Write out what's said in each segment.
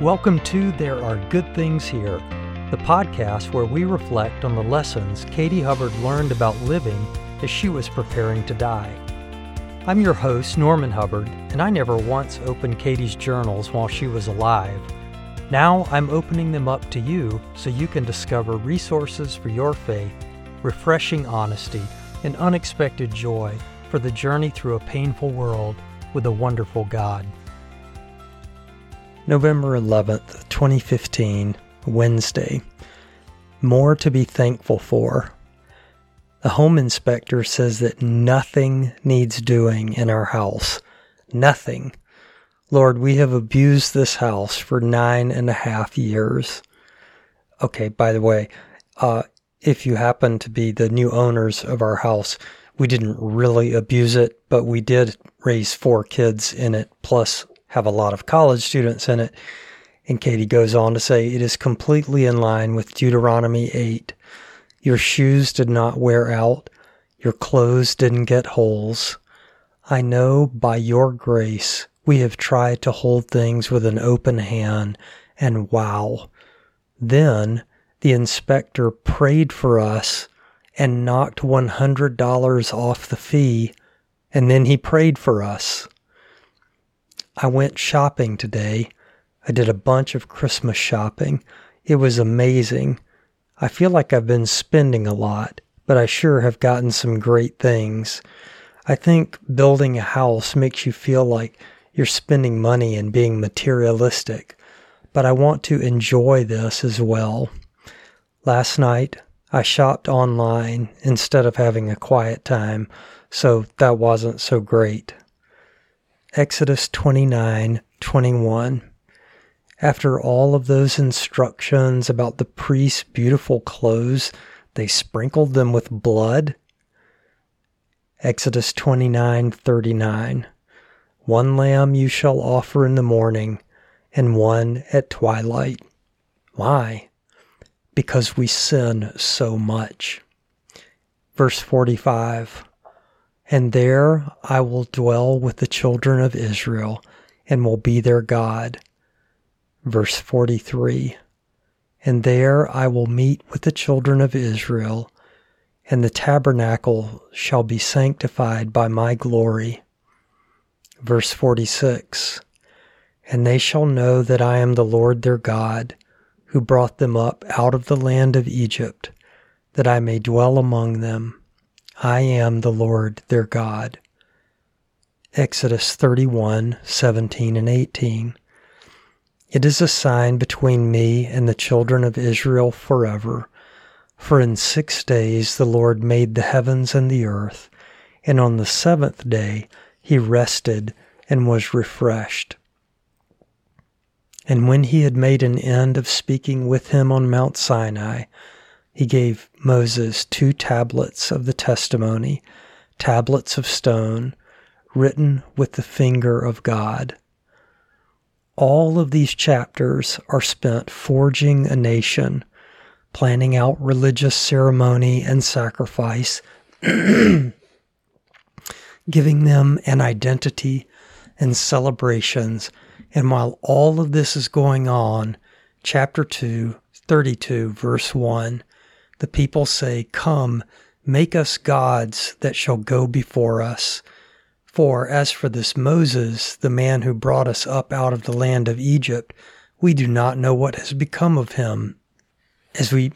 Welcome to There Are Good Things Here, the podcast where we reflect on the lessons Katie Hubbard learned about living as she was preparing to die. I'm your host, Norman Hubbard, and I never once opened Katie's journals while she was alive. Now I'm opening them up to you so you can discover resources for your faith, refreshing honesty, and unexpected joy for the journey through a painful world with a wonderful God. November 11th, 2015, Wednesday. More to be thankful for. The home inspector says that nothing needs doing in our house. Nothing. Lord, we have abused this house for nine and a half years. Okay, by the way, uh, if you happen to be the new owners of our house, we didn't really abuse it, but we did raise four kids in it, plus have a lot of college students in it. And Katie goes on to say, it is completely in line with Deuteronomy 8. Your shoes did not wear out. Your clothes didn't get holes. I know by your grace we have tried to hold things with an open hand and wow. Then the inspector prayed for us and knocked $100 off the fee and then he prayed for us. I went shopping today. I did a bunch of Christmas shopping. It was amazing. I feel like I've been spending a lot, but I sure have gotten some great things. I think building a house makes you feel like you're spending money and being materialistic, but I want to enjoy this as well. Last night, I shopped online instead of having a quiet time, so that wasn't so great. Exodus 29 21. After all of those instructions about the priest's beautiful clothes, they sprinkled them with blood. Exodus 29:39 One lamb you shall offer in the morning, and one at twilight. Why? Because we sin so much. Verse 45 and there I will dwell with the children of Israel and will be their God. Verse 43 And there I will meet with the children of Israel, and the tabernacle shall be sanctified by my glory. Verse 46 And they shall know that I am the Lord their God, who brought them up out of the land of Egypt, that I may dwell among them I am the Lord their God. Exodus 31 17 and 18. It is a sign between me and the children of Israel forever. For in six days the Lord made the heavens and the earth, and on the seventh day he rested and was refreshed. And when he had made an end of speaking with him on Mount Sinai, he gave Moses two tablets of the testimony, tablets of stone, written with the finger of God. All of these chapters are spent forging a nation, planning out religious ceremony and sacrifice, giving them an identity and celebrations. And while all of this is going on, chapter 2, 32, verse 1, the people say, Come, make us gods that shall go before us. For as for this Moses, the man who brought us up out of the land of Egypt, we do not know what has become of him. As we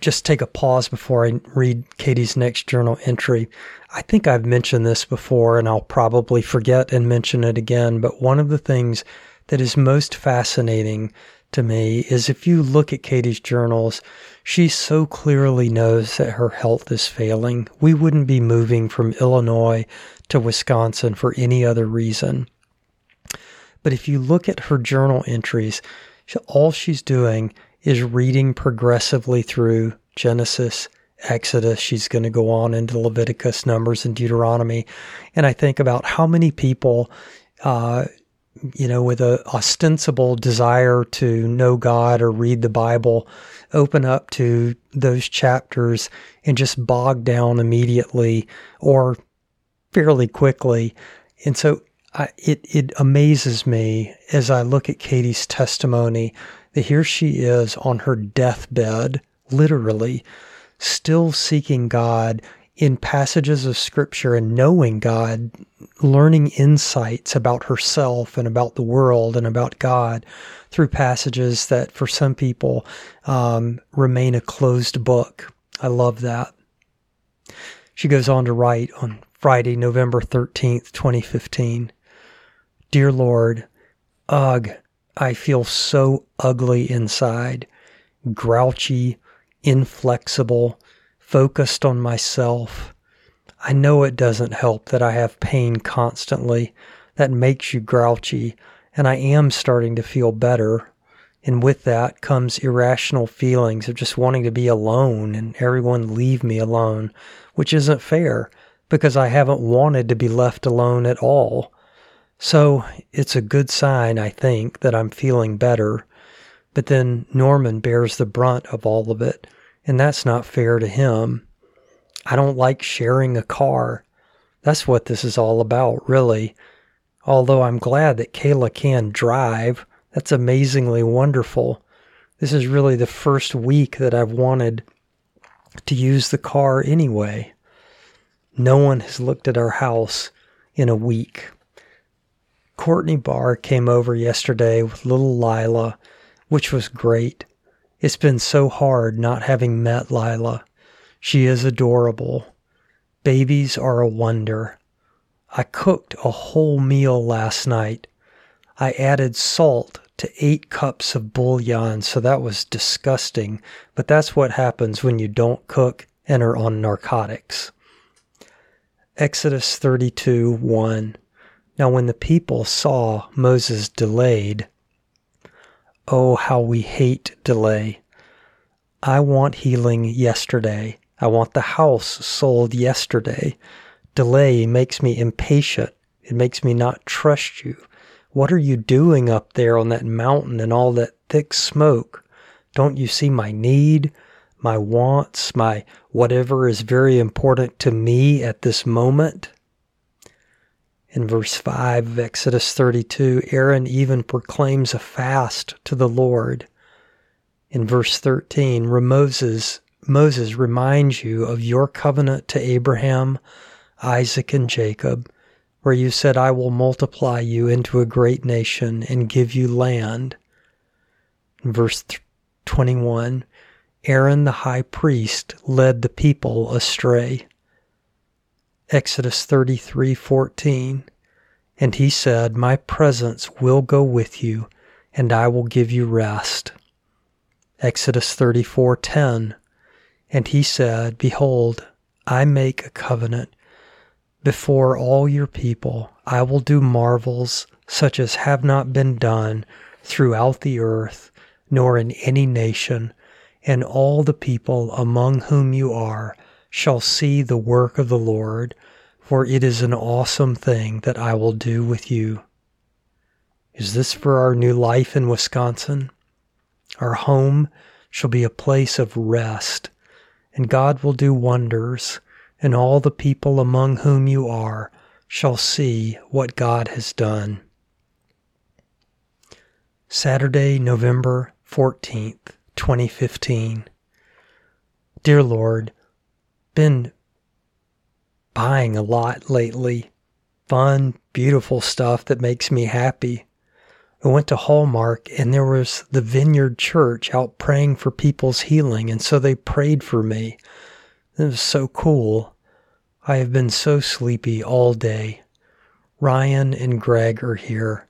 just take a pause before I read Katie's next journal entry, I think I've mentioned this before and I'll probably forget and mention it again, but one of the things that is most fascinating to me is if you look at Katie's journals, she so clearly knows that her health is failing. We wouldn't be moving from Illinois to Wisconsin for any other reason. But if you look at her journal entries, all she's doing is reading progressively through Genesis, Exodus. She's going to go on into Leviticus, Numbers, and Deuteronomy. And I think about how many people uh, you know, with a ostensible desire to know God or read the Bible, open up to those chapters and just bog down immediately or fairly quickly. And so I, it, it amazes me as I look at Katie's testimony that here she is on her deathbed, literally, still seeking God in passages of scripture and knowing God, learning insights about herself and about the world and about God through passages that for some people um, remain a closed book. I love that. She goes on to write on Friday, November 13th, 2015 Dear Lord, ugh, I feel so ugly inside, grouchy, inflexible, focused on myself. I know it doesn't help that I have pain constantly. That makes you grouchy, and I am starting to feel better. And with that comes irrational feelings of just wanting to be alone and everyone leave me alone, which isn't fair because I haven't wanted to be left alone at all. So it's a good sign, I think, that I'm feeling better. But then Norman bears the brunt of all of it and that's not fair to him. I don't like sharing a car. That's what this is all about, really. Although I'm glad that Kayla can drive. That's amazingly wonderful. This is really the first week that I've wanted to use the car anyway. No one has looked at our house in a week. Courtney Barr came over yesterday with little Lila, which was great. It's been so hard not having met Lila. She is adorable. Babies are a wonder. I cooked a whole meal last night. I added salt to eight cups of bouillon, so that was disgusting, but that's what happens when you don't cook and are on narcotics. Exodus 32 1. Now, when the people saw Moses delayed, Oh, how we hate delay. I want healing yesterday. I want the house sold yesterday. Delay makes me impatient. It makes me not trust you. What are you doing up there on that mountain and all that thick smoke? Don't you see my need, my wants, my whatever is very important to me at this moment? In verse 5 of Exodus 32, Aaron even proclaims a fast to the Lord. In verse 13, Moses, Moses reminds you of your covenant to Abraham, Isaac, and Jacob, where you said, I will multiply you into a great nation and give you land. In verse 21, Aaron the high priest led the people astray. Exodus 33:14 And he said, "My presence will go with you, and I will give you rest." Exodus 34:10 And he said, Behold, I make a covenant before all your people. I will do marvels such as have not been done throughout the earth, nor in any nation, and all the people among whom you are shall see the work of the Lord, for it is an awesome thing that I will do with you. Is this for our new life in Wisconsin? Our home shall be a place of rest, and God will do wonders, and all the people among whom you are shall see what God has done. Saturday, November 14th, 2015. Dear Lord, been buying a lot lately. Fun, beautiful stuff that makes me happy. I went to Hallmark and there was the Vineyard Church out praying for people's healing. And so they prayed for me. It was so cool. I have been so sleepy all day. Ryan and Greg are here.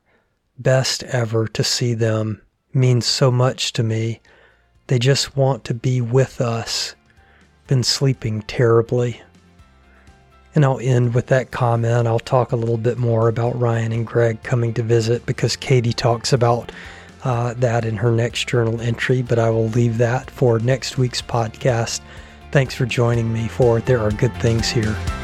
Best ever to see them. Means so much to me. They just want to be with us. Been sleeping terribly. And I'll end with that comment. I'll talk a little bit more about Ryan and Greg coming to visit because Katie talks about uh, that in her next journal entry, but I will leave that for next week's podcast. Thanks for joining me for There Are Good Things Here.